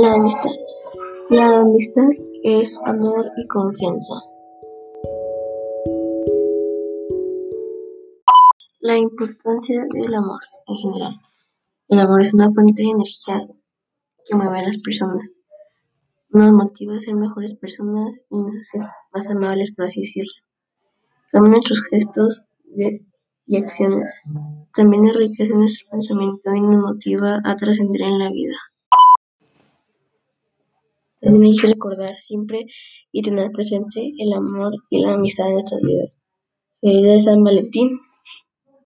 La amistad. La amistad es amor y confianza. La importancia del amor en general. El amor es una fuente de energía que mueve a las personas. Nos motiva a ser mejores personas y nos hace más amables, por así decirlo. También nuestros gestos y acciones. También enriquece nuestro pensamiento y nos motiva a trascender en la vida. También hay que recordar siempre y tener presente el amor y la amistad en nuestras vidas. Feliz de San Valentín.